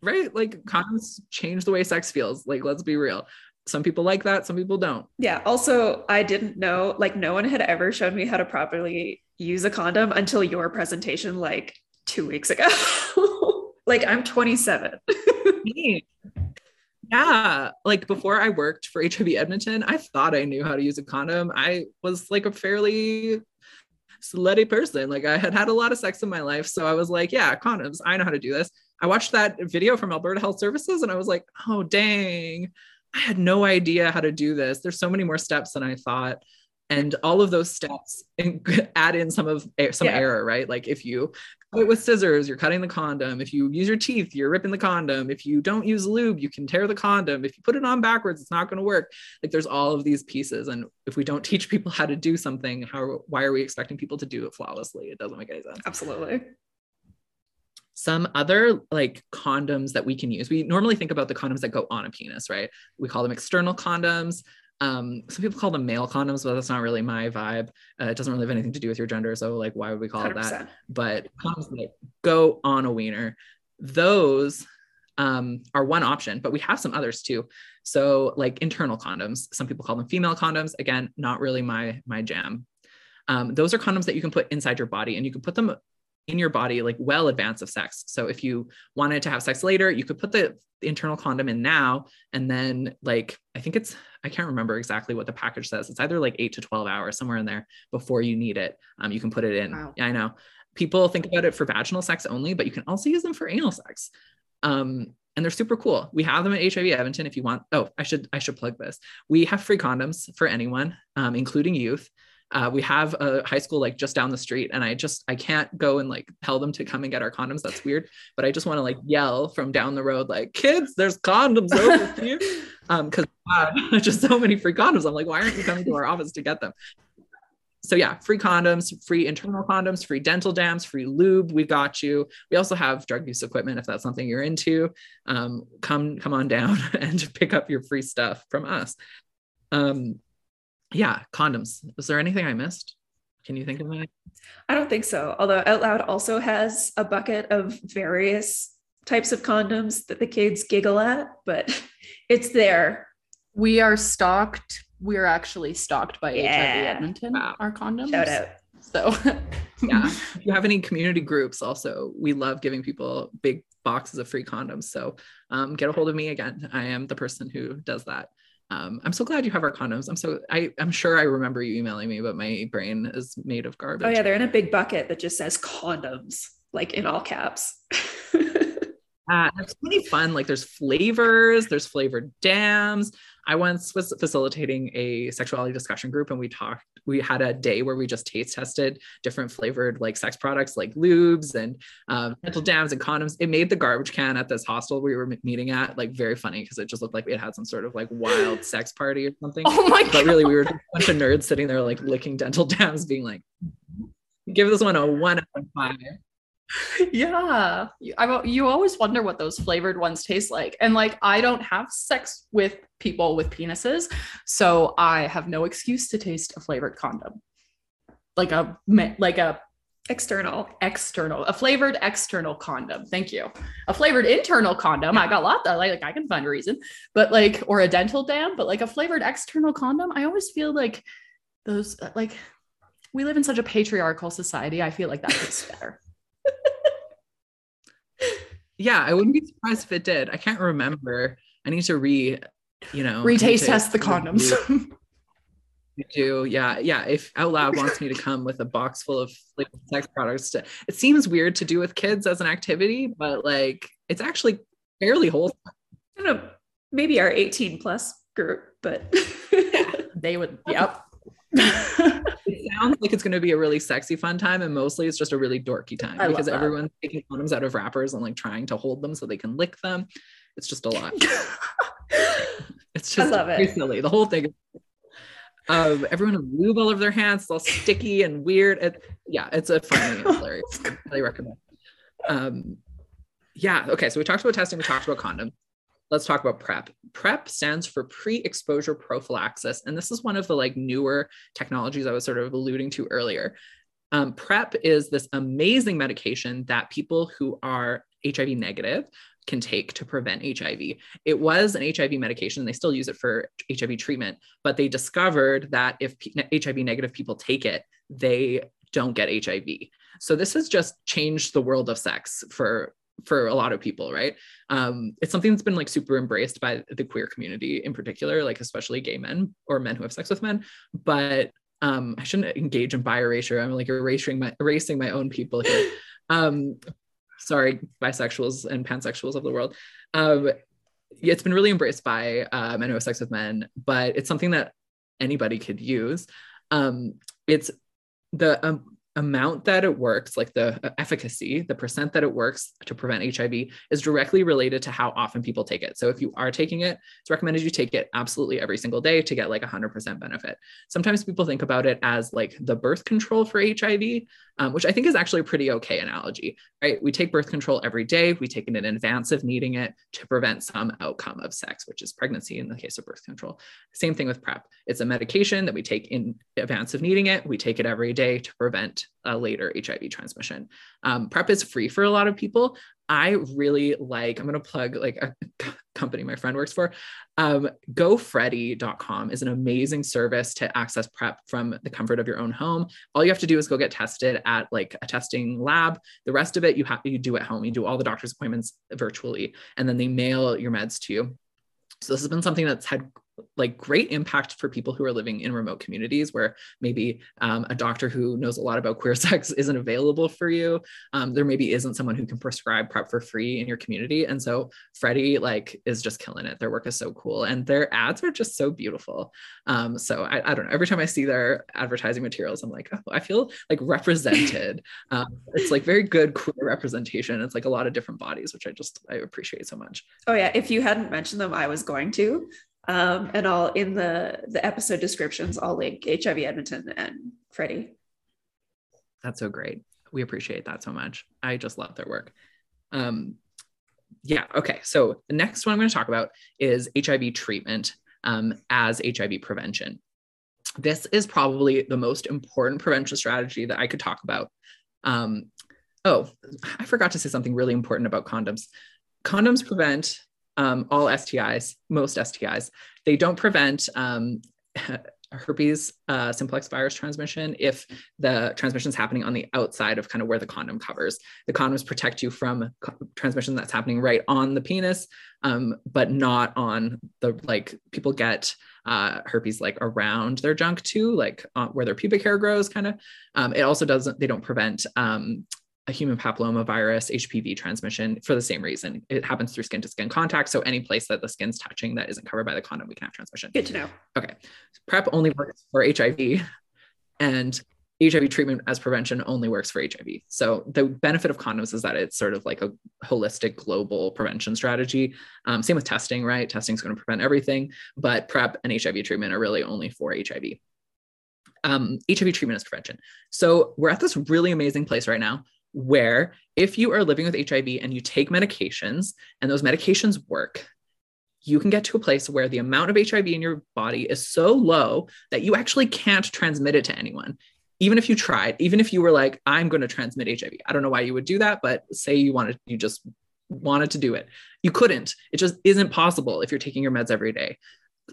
right, like condoms change the way sex feels. Like, let's be real some people like that some people don't. Yeah also i didn't know like no one had ever shown me how to properly use a condom until your presentation like two weeks ago. Like i'm 27 yeah like before i worked for hiv edmonton i thought i knew how to use a condom. I was like a fairly slutty person. Like i had had a lot of sex in my life so i was like yeah condoms i know how to do this. I watched that video from alberta health services and i was like oh dang I had no idea how to do this. There's so many more steps than I thought. And all of those steps add in some of eh, some yeah. error, right? Like if you cut it with scissors, you're cutting the condom. If you use your teeth, you're ripping the condom. If you don't use lube, you can tear the condom. If you put it on backwards, it's not going to work. Like there's all of these pieces. And if we don't teach people how to do something, how why are we expecting people to do it flawlessly? It doesn't make any sense. Absolutely some other like condoms that we can use. We normally think about the condoms that go on a penis, right? We call them external condoms. Um, some people call them male condoms, but that's not really my vibe. Uh, it doesn't really have anything to do with your gender. So, like, why would we call 100%. it that? But condoms that go on a wiener, those um, are one option, but we have some others too. So, like internal condoms, some people call them female condoms. Again, not really my my jam. Um, those are condoms that you can put inside your body, and you can put them in your body like well advance of sex. So if you wanted to have sex later, you could put the, internal condom in now and then like I think it's I can't remember exactly what the package says. It's either like 8 to 12 hours somewhere in there before you need it. Um you can put it in. Wow. Yeah, I know. People think about it for vaginal sex only, but you can also use them for anal sex. Um and they're super cool. We have them at HIV Edmonton if you want. Oh, I should I should plug this. We have free condoms for anyone, um, including youth uh, we have a high school like just down the street and i just i can't go and like tell them to come and get our condoms. That's weird. But i just want to like yell from down the road like kids there's condoms over here. Um because uh, just so many free condoms. I'm like why aren't you coming to our office to get them? So yeah free condoms free internal condoms free dental dams free lube we got you. We also have drug use equipment if that's something you're into. Um, come come on down and pick up your free stuff from us. Um, yeah, condoms. Was there anything I missed? Can you think of that? I don't think so. Although Out Loud also has a bucket of various types of condoms that the kids giggle at, but it's there. We are stocked. We're actually stocked by yeah. HIV Edmonton, wow. our condoms. Shout out. So, yeah. If you have any community groups, also, we love giving people big boxes of free condoms. So, um, get a hold of me again. I am the person who does that um, I'm so glad you have our condoms. I'm so I I'm sure I remember you emailing me, but my brain is made of garbage. Oh yeah, they're in a big bucket that just says condoms, like in all caps. uh, it's really fun. Like there's flavors, there's flavored dams. I once was facilitating a sexuality discussion group and we talked, we had a day where we just taste tested different flavored like sex products like lubes and um, dental dams and condoms. It made the garbage can at this hostel we were meeting at like very funny because it just looked like it had some sort of like wild sex party or something. Oh my God. But really, we were a bunch of nerds sitting there like licking dental dams, being like, give this one a one out of five yeah. I, you always wonder what those flavored ones taste like. And like i don't have sex with people with penises so i have no excuse to taste a flavored condom. Like a like a external. external a flavored external condom. Thank you. A flavored internal condom. I got a lot that like i can find a reason. But like or a dental dam but like a flavored external condom i always feel like those like we live in such a patriarchal society i feel like that tastes better yeah, I wouldn't be surprised if it did. I can't remember. I need to re, you know, retaste test the condoms. I do. Yeah. Yeah. If Out Loud wants me to come with a box full of like sex products, to, it seems weird to do with kids as an activity, but like it's actually fairly wholesome. I don't know, maybe our 18 plus group, but they would, yep. It sounds like it's going to be a really sexy fun time and mostly it's just a really dorky time I because everyone's taking condoms out of wrappers and like trying to hold them so they can lick them it's just a lot it's just I love it. silly the whole thing Um, everyone has lube all over their hands, it's all sticky and weird. It, yeah, it's a funny and hilarious. I highly recommend. Um, yeah, okay. So we talked about testing, we talked about condom. Let's talk about PrEP. PrEP stands for pre-exposure prophylaxis, and this is one of the like newer technologies I was sort of alluding to earlier. Um, PrEP is this amazing medication that people who are HIV negative can take to prevent HIV. It was an HIV medication, they still use it for HIV treatment, but they discovered that if HIV negative people take it, they don't get HIV. So this has just changed the world of sex for for a lot of people, right? Um, it's something that's been like super embraced by the queer community in particular, like especially gay men or men who have sex with men. But um, I shouldn't engage in bi erasure. I'm like erasing my erasing my own people here. Um, sorry, bisexuals and pansexuals of the world. Um, it's been really embraced by uh, men who have sex with men, but it's something that anybody could use. Um, it's the um, amount that it works, like the uh, efficacy, the percent that it works to prevent HIV is directly related to how often people take it. So if you are taking it, it's recommended you take it absolutely every single day to get like 100% benefit. Sometimes people think about it as like the birth control for HIV, um, which I think is actually a pretty okay analogy, right? We take birth control every day. We take it in advance of needing it to prevent some outcome of sex, which is pregnancy in the case of birth control. Same thing with PrEP. It's a medication that we take in advance of needing it. We take it every day to prevent a later HIV transmission. Um, PrEP is free for a lot of people. I really like, I'm going to plug like a company my friend works for. Um, GoFreddie.com is an amazing service to access PrEP from the comfort of your own home. All you have to do is go get tested at like a testing lab. The rest of it you have you do at home. You do all the doctor's appointments virtually, and then they mail your meds to you. So this has been something that's had like great impact for people who are living in remote communities where maybe um, a doctor who knows a lot about queer sex isn't available for you. Um, there maybe isn't someone who can prescribe PrEP for free in your community. And so Freddie like is just killing it. Their work is so cool and their ads are just so beautiful. Um, so I, I, don't know. Every time I see their advertising materials, I'm like, oh, I feel like represented. Um, it's like very good queer representation. It's like a lot of different bodies, which I just I appreciate so much. Oh yeah, if you hadn't mentioned them, I was going to. Um, and I'll in the the episode descriptions, I'll link HIV Edmonton and Freddie. That's so great. We appreciate that so much. I just love their work. Um, yeah. Okay. So the next one I'm going to talk about is HIV treatment um, as HIV prevention. This is probably the most important prevention strategy that I could talk about. Um, oh, I forgot to say something really important about condoms. Condoms prevent um, all STIs, most STIs. They don't prevent um, herpes uh, simplex virus transmission if the transmission is happening on the outside of kind of where the condom covers. The condoms protect you from co- transmission that's happening right on the penis, um, but not on the like people get uh, herpes like around their junk too, like uh, where their pubic hair grows, kind of. Um, it also doesn't. They don't prevent um, a human papillomavirus HPV transmission for the same reason. It happens through skin to skin contact. So any place that the skin's touching that isn't covered by the condom, we can have transmission. Good to know. Okay. PrEP only works for HIV and HIV treatment as prevention only works for HIV. So the benefit of condoms is that it's sort of like a holistic global prevention strategy. Um, same with testing, right? Testing is going to prevent everything, but PrEP and HIV treatment are really only for HIV. Um, HIV treatment is prevention. So we're at this really amazing place right now where if you are living with HIV and you take medications and those medications work, you can get to a place where the amount of HIV in your body is so low that you actually can't transmit it to anyone. Even if you tried, even if you were like, I'm going to transmit HIV. I don't know why you would do that, but say you wanted, you just wanted to do it. You couldn't. It just isn't possible if you're taking your meds every day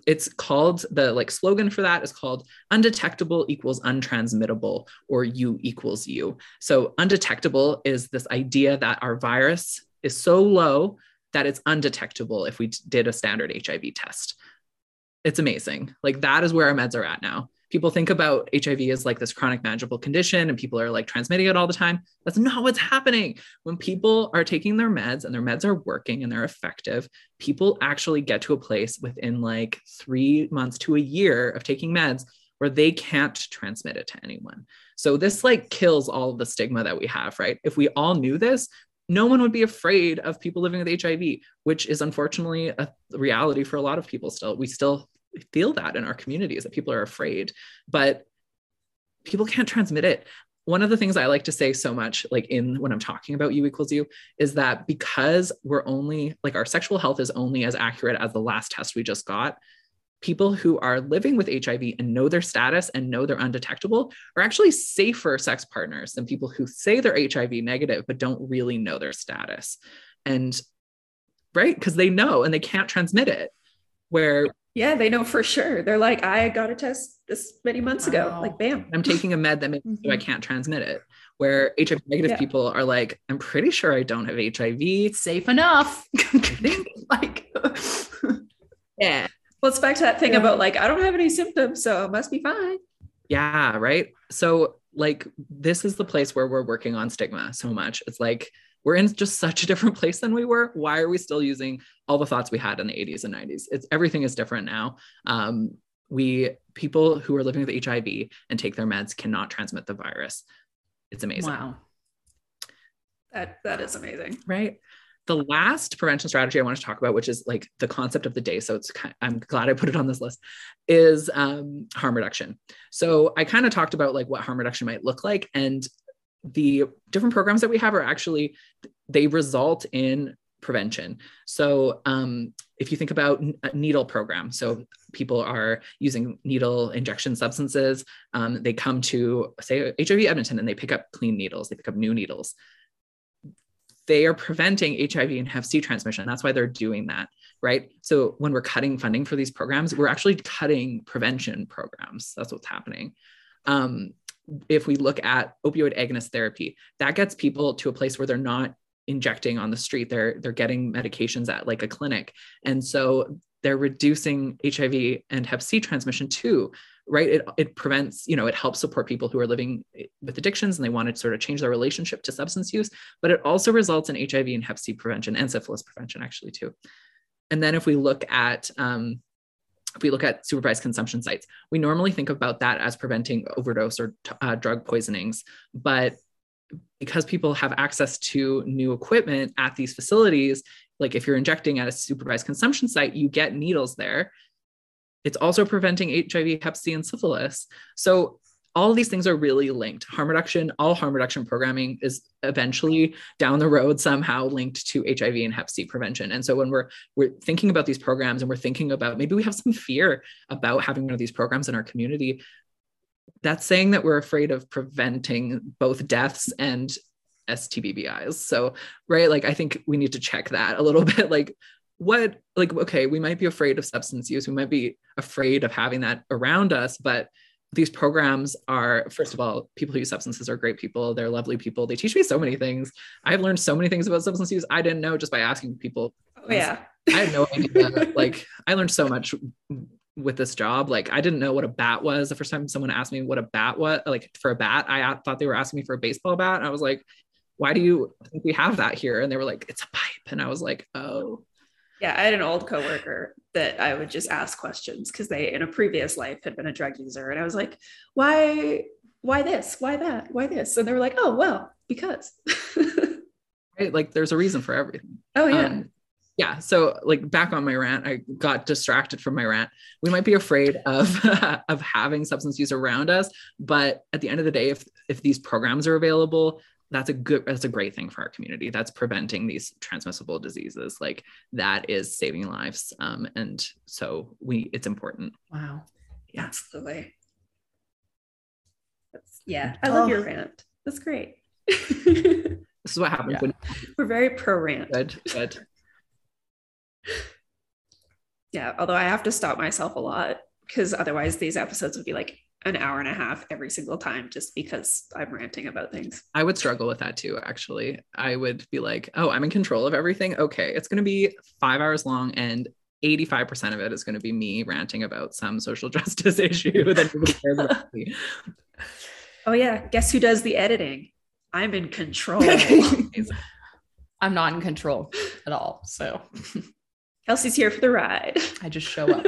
it's called the like slogan for that is called undetectable equals untransmittable or u equals u. So undetectable is this idea that our virus is so low that it's undetectable if we did a standard hiv test. It's amazing. Like that is where our meds are at now people think about HIV as like this chronic manageable condition and people are like transmitting it all the time. That's not what's happening. When people are taking their meds and their meds are working and they're effective, people actually get to a place within like three months to a year of taking meds where they can't transmit it to anyone. So this like kills all of the stigma that we have, right? If we all knew this, no one would be afraid of people living with HIV, which is unfortunately a reality for a lot of people still. We still feel that in our communities that people are afraid, but people can't transmit it. One of the things I like to say so much, like in when I'm talking about U equals U, is that because we're only like our sexual health is only as accurate as the last test we just got, people who are living with HIV and know their status and know they're undetectable are actually safer sex partners than people who say they're HIV negative but don't really know their status. And right, because they know and they can't transmit it. Where yeah, they know for sure. They're like, I got a test this many months ago. Like, bam. I'm taking a med that makes so I mm-hmm. can't transmit it. Where HIV negative Yeah. people are like, I'm pretty sure I don't have HIV. It's safe enough. like Yeah. Well, it's back to that thing Yeah. about like, I don't have any symptoms, so it must be fine. Yeah, right. So, like, this is the place where we're working on stigma so much. It's like we're in just such a different place than we were. Why are we still using all the thoughts we had in the 80s and 90s? It's everything is different now. Um, we people who are living with HIV and take their meds cannot transmit the virus. It's amazing. wow. That that is amazing. right the last prevention strategy i want to talk about which is like the concept of the day so it's kind i'm glad i put it on this list is um, harm reduction so i kind of talked about like what harm reduction might look like and the different programs that we have are actually they result in prevention so um, if you think about a needle program so people are using needle injection substances um, they come to say hiv edmonton and they pick up clean needles they pick up new needles they are preventing HIV and Hep C transmission. That's why they're doing that, right? So when we're cutting funding for these programs, we're actually cutting prevention programs. That's what's happening. Um, if we look at opioid agonist therapy, that gets people to a place where they're not injecting on the street. They're they're getting medications at like a clinic, and so they're reducing HIV and Hep C transmission too right? It, it prevents you know it helps support people who are living with addictions and they want to sort of change their relationship to substance use but it also results in hiv and hep c prevention and syphilis prevention actually too. And then if we look at um, if we look at supervised consumption sites we normally think about that as preventing overdose or uh, drug poisonings but because people have access to new equipment at these facilities like if you're injecting at a supervised consumption site you get needles there it's also preventing HIV, Hep C, and syphilis. So all of these things are really linked. Harm reduction, all harm reduction programming is eventually down the road somehow linked to HIV and Hep C prevention. And so when we're we're thinking about these programs and we're thinking about maybe we have some fear about having one of these programs in our community, that's saying that we're afraid of preventing both deaths and STBBIs. So, right, like I think we need to check that a little bit. Like, what, like, okay, we might be afraid of substance use, we might be afraid of having that around us, but these programs are, first of all, people who use substances are great people. They're lovely people. They teach me so many things. I've learned so many things about substance use I didn't know just by asking people. Oh yeah. I had no idea. like, I learned so much with this job. Like I didn't know what a bat was. The first time someone asked me what a bat was, like for a bat, I thought they were asking me for a baseball bat. And I was like, why do you think we have that here? And they were like, it's a pipe. And I was like, oh. Yeah, I had an old coworker that I would just ask questions because they in a previous life had been a drug user. And I was like, why, why this? Why that? Why this? And they were like, oh well, because. right? Like there's a reason for everything. oh yeah. Um, yeah. So like back on my rant, I got distracted from my rant. We might be afraid of of having substance use around us, but at the end of the day, if if these programs are available, that's a good that's a great thing for our community. That's preventing these transmissible diseases. Like that is saving lives. Um, and so we it's important. Wow. Yeah. Absolutely. That's, yeah, I love Oh. your rant. That's great. This is what happens Yeah. when very pro rant. good, good. Yeah, although I have to stop myself a lot because otherwise these episodes would be like an hour and a half every single time just because I'm ranting about things. I would struggle with that too, actually. I would be like, oh, I'm in control of everything. Okay, it's going to be five hours long and 85% of it is going to be me ranting about some social justice issue that nobody cares about. me. Oh yeah, guess who does the editing? I'm in control. I'm not in control at all. So Kelsey's here for the ride. I just show up.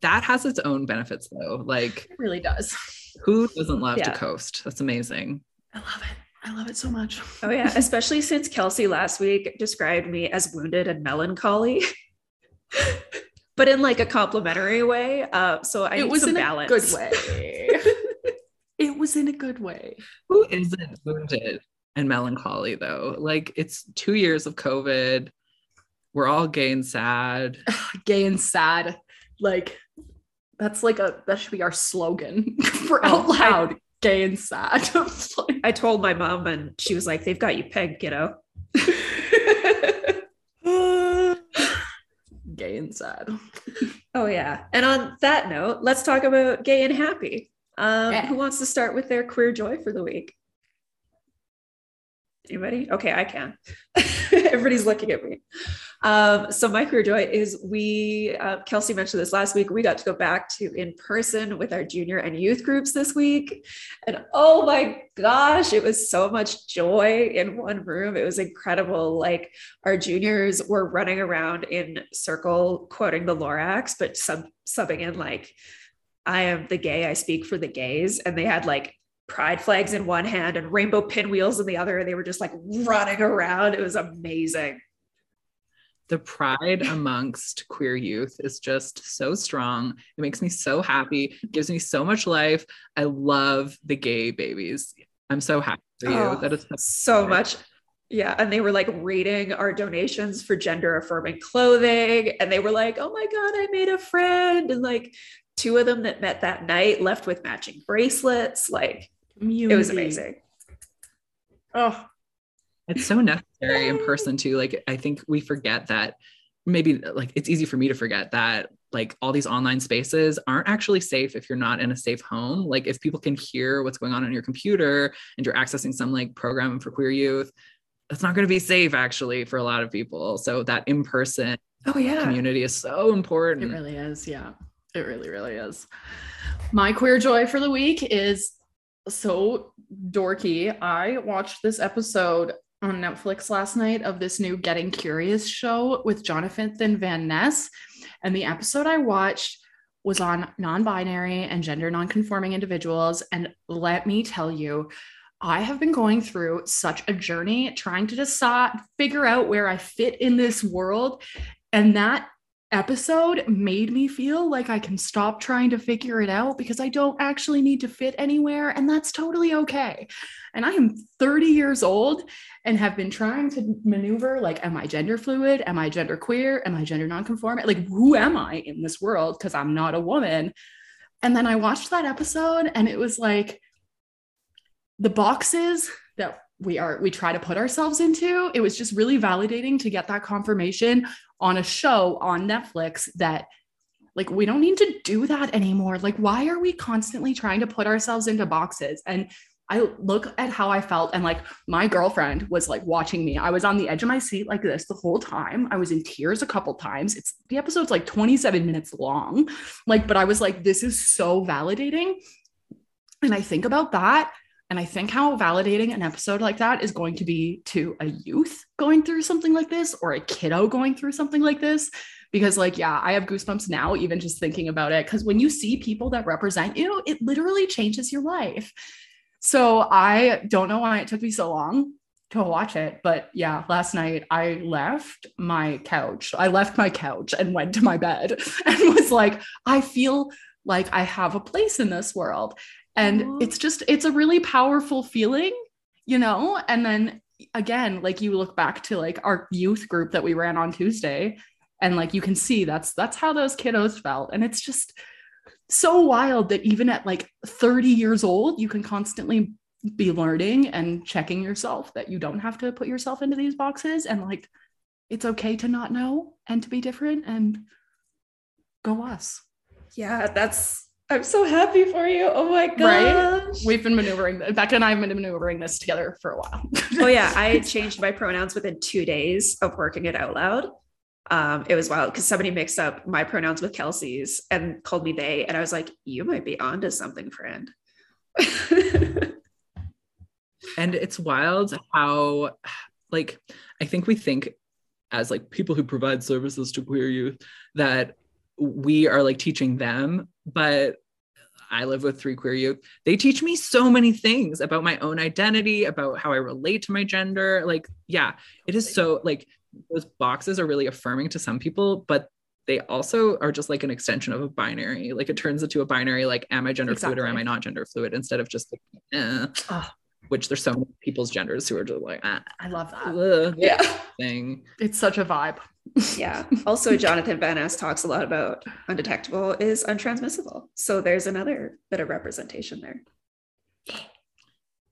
It That has its own benefits though. Like, it really does. who doesn't love to coast? That's amazing. I love it. I love it so much. oh yeah, especially since Kelsey last week described me as wounded and melancholy. but in like a complimentary way. Uh, so I it need was some in balance. a good way. it was in a good way. Who isn't wounded and melancholy though? Like it's two years of COVID. We're all gay and sad. Gay and sad. Like that's like a that should be our slogan for Oh, out loud. Gay and sad. I told my mom, and she was like, "They've got you pegged, kiddo." Gay and sad. Oh yeah. And on that note, let's talk about gay and happy. Um, Yeah. Who wants to start with their queer joy for the week? Anybody? Okay, I can. Everybody's looking at me. Um, so my career joy is we, uh, Kelsey mentioned this last week. We got to go back to in person with our junior and youth groups this week, and oh my gosh, it was so much joy in one room. It was incredible. Like our juniors were running around in circle, quoting the Lorax, but sub subbing in like, "I am the gay. I speak for the gays," and they had like pride flags in one hand and rainbow pinwheels in the other. And they were just like running around. It was amazing. The pride amongst queer youth is just so strong. It makes me so happy, it gives me so much life. I love the gay babies. I'm so happy for you. Oh, that is so much. Yeah. And they were like rating our donations for gender affirming clothing. And they were like, oh my God, I made a friend. And like two of them that met that night left with matching bracelets. Like it was amazing. Oh, it's so necessary in person too like i think we forget that maybe like it's easy for me to forget that like all these online spaces aren't actually safe if you're not in a safe home like if people can hear what's going on on your computer and you're accessing some like program for queer youth that's not going to be safe actually for a lot of people so that in-person Oh yeah. community is so important. it really is. Yeah. It really, really is. My queer joy for the week is so dorky. I watched this episode on Netflix last night of this new Getting Curious show with Jonathan Van Ness. And the episode I watched was on non binary and gender non conforming individuals. And let me tell you, I have been going through such a journey trying to decide, figure out where I fit in this world. And that episode made me feel like I can stop trying to figure it out because I don't actually need to fit anywhere. And that's totally okay. And I am 30 years old and have been trying to maneuver like, am I gender fluid? Am I gender queer? Am I gender nonconforming? Like, who am I in this world? Because I'm not a woman. And then I watched that episode and it was like the boxes that we are we try to put ourselves into it was just really validating to get that confirmation on a show on Netflix that like we don't need to do that anymore like why are we constantly trying to put ourselves into boxes and I look at how I felt and like my girlfriend was like watching me. I was on the edge of my seat like this the whole time. I was in tears a couple times. It's the episode's like 27 minutes long. Like but I was like this is so validating. And I think about that and I think how validating an episode like that is going to be to a youth going through something like this or a kiddo going through something like this. Because, like, yeah, I have goosebumps now, even just thinking about it. Because when you see people that represent you, it literally changes your life. So I don't know why it took me so long to watch it. But yeah, last night I left my couch. I left my couch and went to my bed and was like, I feel like I have a place in this world and Aw. it's just it's a really powerful feeling you know? And then again like you look back to like our youth group that we ran on tuesday and like you can see that's that's how those kiddos felt. And it's just so wild that even at like 30 years old you can constantly be learning and checking yourself that you don't have to put yourself into these boxes. And like it's okay to not know and to be different and go us. Yeah, that's I'm so happy for you. Oh my gosh. Right? We've been maneuvering, Becca and I have been maneuvering this together for a while. oh yeah, I changed my pronouns within two days of working it out loud. Um, it was wild because somebody mixed up my pronouns with Kelsey's and called me they, and I was like, "You might be onto something, friend." and it's wild how like i think we think as like people who provide services to queer youth that we are like teaching them but i live with three queer youth they teach me so many things about my own identity about how i relate to my gender like yeah it is so like those boxes are really affirming to some people but they also are just like an extension of a binary. Like it turns into a binary, like, am I gender fluid or am I not gender fluid? Instead of just like, eh. Oh, which there's so many people's genders who are just like, ah, I love that. ugh, Yeah. thing. It's such a vibe. Yeah. Also, Jonathan Van Ness talks a lot about undetectable is untransmissible. So there's another bit of representation there.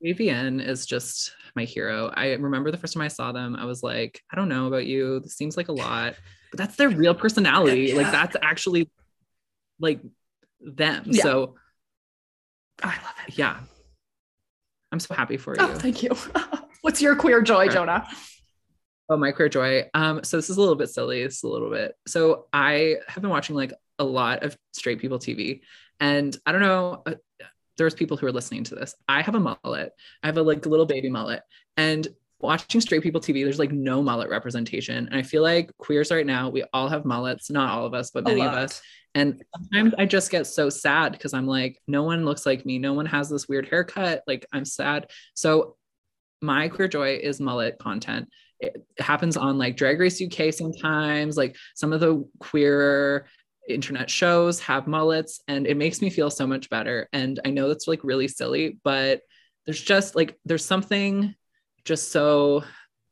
JVN is just my hero. I remember the first time I saw them, I was like, I don't know about you. This seems like a lot, but that's their real personality. Like that's actually like them. Yeah. So oh, I love it. yeah. I'm so happy for oh, you. Oh, thank you. What's your queer joy, Right. Jonah? Oh, my queer joy. Um, so this is a little bit silly. It's a little bit. So I have been watching like a lot of straight people TV, and I don't know. Uh, there's people who are listening to this. I have a mullet. I have a like little baby mullet, and watching straight people TV, there's like no mullet representation. And I feel like queers right now, we all have mullets. Not all of us, but many of us. And sometimes I just get so sad because I'm like, no one looks like me. No one has this weird haircut. Like I'm sad. So my queer joy is mullet content. It happens on like Drag Race UK sometimes. Like some of the queer internet shows have mullets, and it makes me feel so much better. And I know that's like really silly, but there's just like there's something just so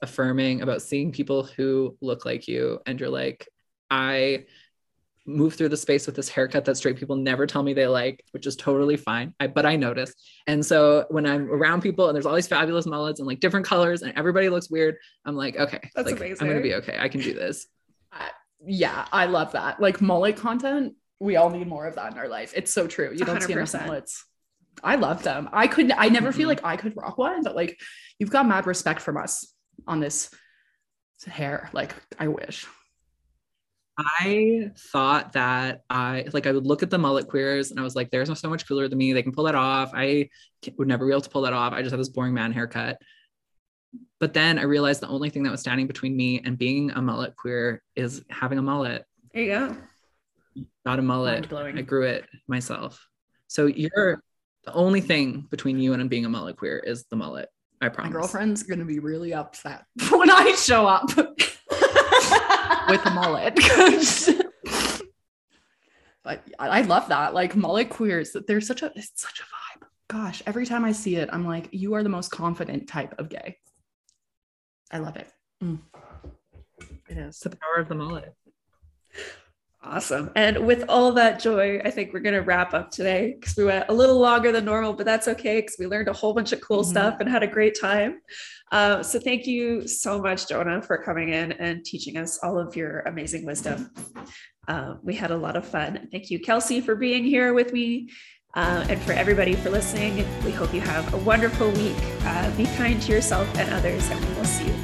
affirming about seeing people who look like you, and you're like, I move through the space with this haircut that straight people never tell me they like, which is totally fine. I, but I notice. And so when I'm around people and there's all these fabulous mullets and like different colors and everybody looks weird, I'm like, okay, That's like, I'm gonna be okay. I can do this. Yeah, I love that. Like mullet content, we all need more of that in our life. It's so true. You don't see enough mullets. I love them. I could I never feel Mhm. like I could rock one, but like you've got mad respect from us on this hair. Like I wish. I thought that I like I would look at the mullet queers and I was like, they're so much cooler than me. They can pull that off. I would never be able to pull that off. I just have this boring man haircut. But then I realized the only thing that was standing between me and being a mullet queer is having a mullet. There you go. Not a mullet. I grew it myself. So you're the only thing between you and being a mullet queer is the mullet. I My girlfriend's gonna be really upset when I show up with a mullet. but I I love that. Like mullet queers, that they're such a it's such a vibe. Gosh, every time I see it, I'm like, you are the most confident type of gay. I love it. Mm. It is. The power of the mullet. Awesome. And with all that joy, I think we're going to wrap up today because we went a little longer than normal, but that's okay because we learned a whole bunch of cool Mhm. stuff and had a great time. Uh, so thank you so much, Jonah, for coming in and teaching us all of your amazing wisdom. Uh, we had a lot of fun. Thank you, Kelsey, for being here with me. Uh, and for everybody for listening, we hope you have a wonderful week. Uh, be kind to yourself and others, and we will see you